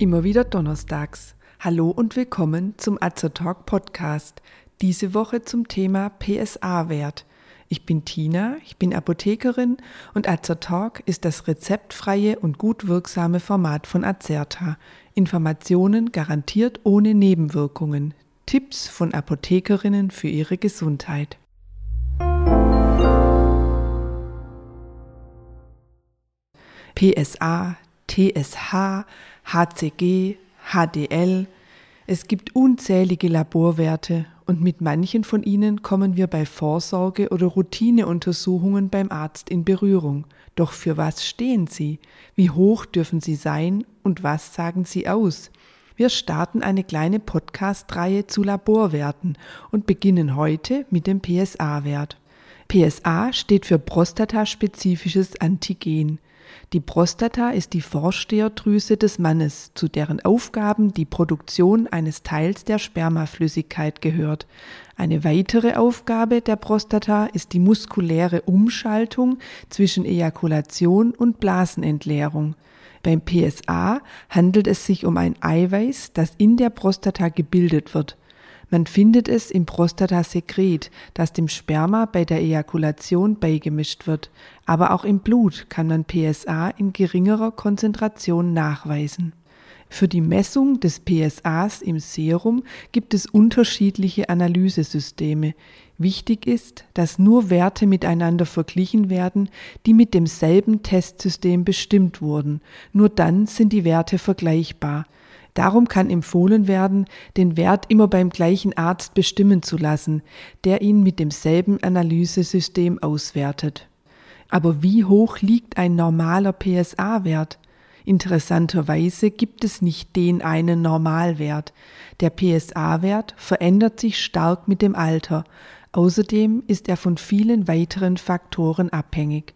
Immer wieder donnerstags. Hallo und willkommen zum Azertalk Podcast. Diese Woche zum Thema PSA-Wert. Ich bin Tina, ich bin Apothekerin und Azertalk ist das rezeptfreie und gut wirksame Format von Azerta. Informationen garantiert ohne Nebenwirkungen. Tipps von Apothekerinnen für ihre Gesundheit. PSA, TSH, HCG, HDL. Es gibt unzählige Laborwerte und mit manchen von ihnen kommen wir bei Vorsorge- oder Routineuntersuchungen beim Arzt in Berührung. Doch für was stehen sie? Wie hoch dürfen sie sein und was sagen sie aus? Wir starten eine kleine Podcast-Reihe zu Laborwerten und beginnen heute mit dem PSA-Wert. PSA steht für prostataspezifisches Antigen. Die Prostata ist die Vorsteherdrüse des Mannes, zu deren Aufgaben die Produktion eines Teils der Spermaflüssigkeit gehört. Eine weitere Aufgabe der Prostata ist die muskuläre Umschaltung zwischen Ejakulation und Blasenentleerung. Beim PSA handelt es sich um ein Eiweiß, das in der Prostata gebildet wird. Man findet es im Prostatasekret, das dem Sperma bei der Ejakulation beigemischt wird, aber auch im Blut kann man PSA in geringerer Konzentration nachweisen. Für die Messung des PSAs im Serum gibt es unterschiedliche Analysesysteme. Wichtig ist, dass nur Werte miteinander verglichen werden, die mit demselben Testsystem bestimmt wurden. Nur dann sind die Werte vergleichbar. Darum kann empfohlen werden, den Wert immer beim gleichen Arzt bestimmen zu lassen, der ihn mit demselben Analysesystem auswertet. Aber wie hoch liegt ein normaler PSA-Wert? Interessanterweise gibt es nicht den einen Normalwert. Der PSA-Wert verändert sich stark mit dem Alter. Außerdem ist er von vielen weiteren Faktoren abhängig.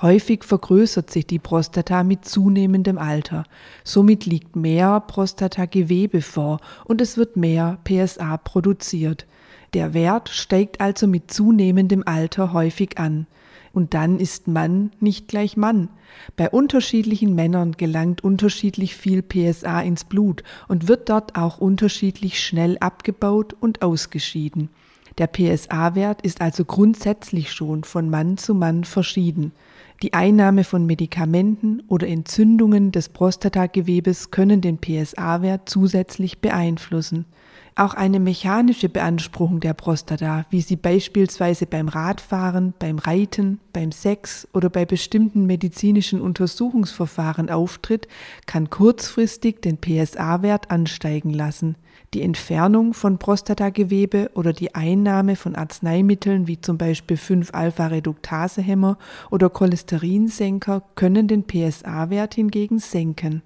Häufig vergrößert sich die Prostata mit zunehmendem Alter. Somit liegt mehr Prostatagewebe vor und es wird mehr PSA produziert. Der Wert steigt also mit zunehmendem Alter häufig an. Und dann ist Mann nicht gleich Mann. Bei unterschiedlichen Männern gelangt unterschiedlich viel PSA ins Blut und wird dort auch unterschiedlich schnell abgebaut und ausgeschieden. Der PSA-Wert ist also grundsätzlich schon von Mann zu Mann verschieden. Die Einnahme von Medikamenten oder Entzündungen des Prostatagewebes können den PSA-Wert zusätzlich beeinflussen. Auch eine mechanische Beanspruchung der Prostata, wie sie beispielsweise beim Radfahren, beim Reiten, beim Sex oder bei bestimmten medizinischen Untersuchungsverfahren auftritt, kann kurzfristig den PSA-Wert ansteigen lassen. Die Entfernung von Prostatagewebe oder die Einnahme von Arzneimitteln wie zum Beispiel 5-Alpha-Reduktase-Hämmer oder Cholesterinsenker können den PSA-Wert hingegen senken.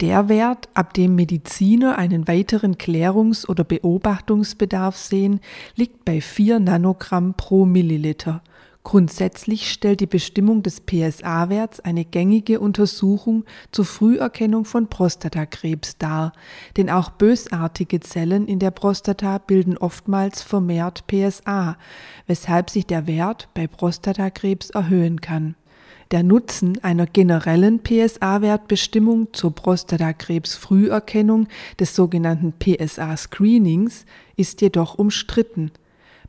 Der Wert, ab dem Mediziner einen weiteren Klärungs- oder Beobachtungsbedarf sehen, liegt bei 4 Nanogramm pro Milliliter. Grundsätzlich stellt die Bestimmung des PSA-Werts eine gängige Untersuchung zur Früherkennung von Prostatakrebs dar, denn auch bösartige Zellen in der Prostata bilden oftmals vermehrt PSA, weshalb sich der Wert bei Prostatakrebs erhöhen kann. Der Nutzen einer generellen PSA-Wertbestimmung zur Prostatakrebs-Früherkennung des sogenannten PSA-Screenings ist jedoch umstritten.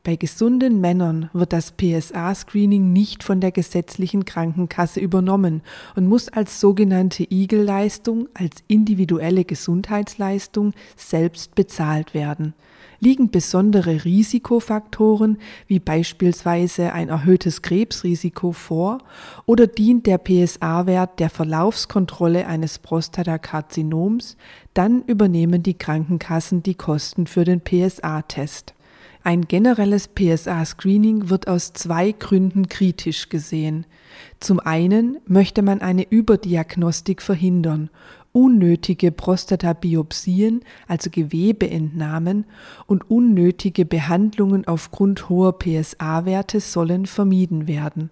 Bei gesunden Männern wird das PSA-Screening nicht von der gesetzlichen Krankenkasse übernommen und muss als sogenannte Igel-Leistung, als individuelle Gesundheitsleistung selbst bezahlt werden. Liegen besondere Risikofaktoren wie beispielsweise ein erhöhtes Krebsrisiko vor oder dient der PSA-Wert der Verlaufskontrolle eines Prostatakarzinoms, dann übernehmen die Krankenkassen die Kosten für den PSA-Test. Ein generelles PSA-Screening wird aus zwei Gründen kritisch gesehen. Zum einen möchte man eine Überdiagnostik verhindern. Unnötige Prostatabiopsien, also Gewebeentnahmen und unnötige Behandlungen aufgrund hoher PSA-Werte sollen vermieden werden.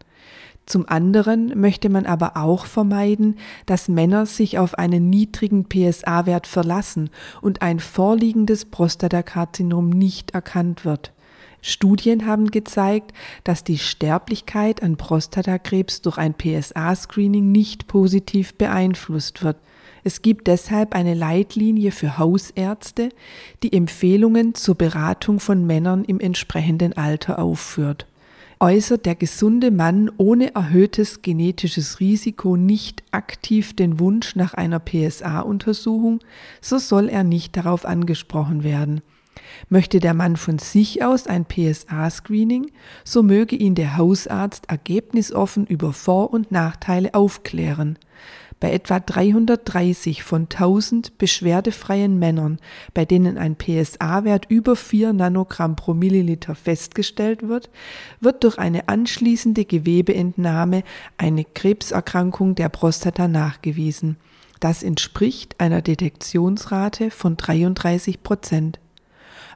Zum anderen möchte man aber auch vermeiden, dass Männer sich auf einen niedrigen PSA-Wert verlassen und ein vorliegendes Prostatakarzinom nicht erkannt wird. Studien haben gezeigt, dass die Sterblichkeit an Prostatakrebs durch ein PSA-Screening nicht positiv beeinflusst wird. Es gibt deshalb eine Leitlinie für Hausärzte, die Empfehlungen zur Beratung von Männern im entsprechenden Alter aufführt. Äußert der gesunde Mann ohne erhöhtes genetisches Risiko nicht aktiv den Wunsch nach einer PSA-Untersuchung, so soll er nicht darauf angesprochen werden. Möchte der Mann von sich aus ein PSA-Screening, so möge ihn der Hausarzt ergebnisoffen über Vor- und Nachteile aufklären. Bei etwa 330 von 1000 beschwerdefreien Männern, bei denen ein PSA-Wert über 4 Nanogramm pro Milliliter festgestellt wird, wird durch eine anschließende Gewebeentnahme eine Krebserkrankung der Prostata nachgewiesen. Das entspricht einer Detektionsrate von 33 Prozent.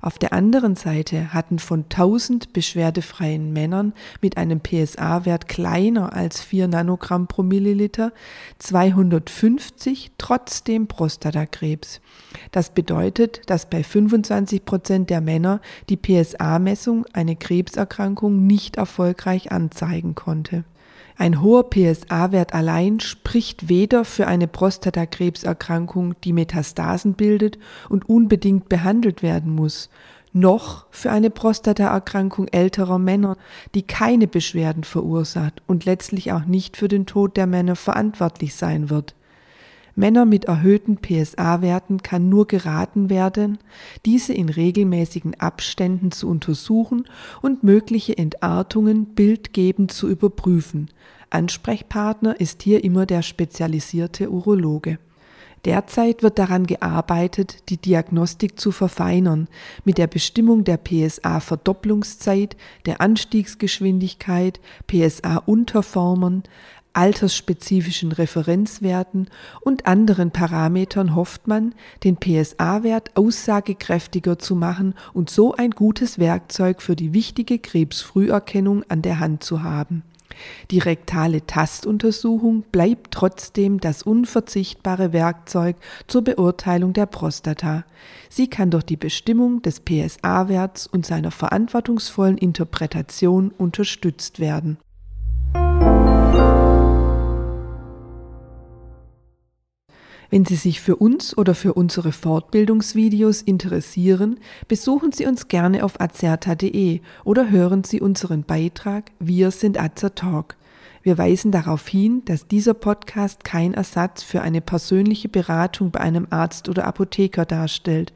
Auf der anderen Seite hatten von 1000 beschwerdefreien Männern mit einem PSA-Wert kleiner als 4 Nanogramm pro Milliliter 250 trotzdem Prostatakrebs. Das bedeutet, dass bei 25 Prozent der Männer die PSA-Messung eine Krebserkrankung nicht erfolgreich anzeigen konnte. Ein hoher PSA-Wert allein spricht weder für eine Prostatakrebserkrankung, die Metastasen bildet und unbedingt behandelt werden muss, noch für eine Prostataerkrankung älterer Männer, die keine Beschwerden verursacht und letztlich auch nicht für den Tod der Männer verantwortlich sein wird. Männer mit erhöhten PSA-Werten kann nur geraten werden, diese in regelmäßigen Abständen zu untersuchen und mögliche Entartungen bildgebend zu überprüfen. Ansprechpartner ist hier immer der spezialisierte Urologe. Derzeit wird daran gearbeitet, die Diagnostik zu verfeinern, mit der Bestimmung der PSA-Verdopplungszeit, der Anstiegsgeschwindigkeit, PSA-Unterformern, altersspezifischen Referenzwerten und anderen Parametern hofft man, den PSA-Wert aussagekräftiger zu machen und so ein gutes Werkzeug für die wichtige Krebsfrüherkennung an der Hand zu haben. Die rektale Tastuntersuchung bleibt trotzdem das unverzichtbare Werkzeug zur Beurteilung der Prostata. Sie kann durch die Bestimmung des PSA-Werts und seiner verantwortungsvollen Interpretation unterstützt werden. Wenn Sie sich für uns oder für unsere Fortbildungsvideos interessieren, besuchen Sie uns gerne auf azerta.de oder hören Sie unseren Beitrag Wir sind Azertalk. Wir weisen darauf hin, dass dieser Podcast kein Ersatz für eine persönliche Beratung bei einem Arzt oder Apotheker darstellt,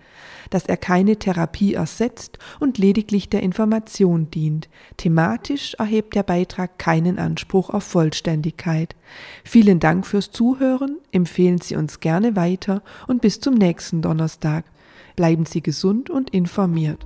dass er keine Therapie ersetzt und lediglich der Information dient. Thematisch erhebt der Beitrag keinen Anspruch auf Vollständigkeit. Vielen Dank fürs Zuhören, empfehlen Sie uns gerne weiter und bis zum nächsten Donnerstag. Bleiben Sie gesund und informiert.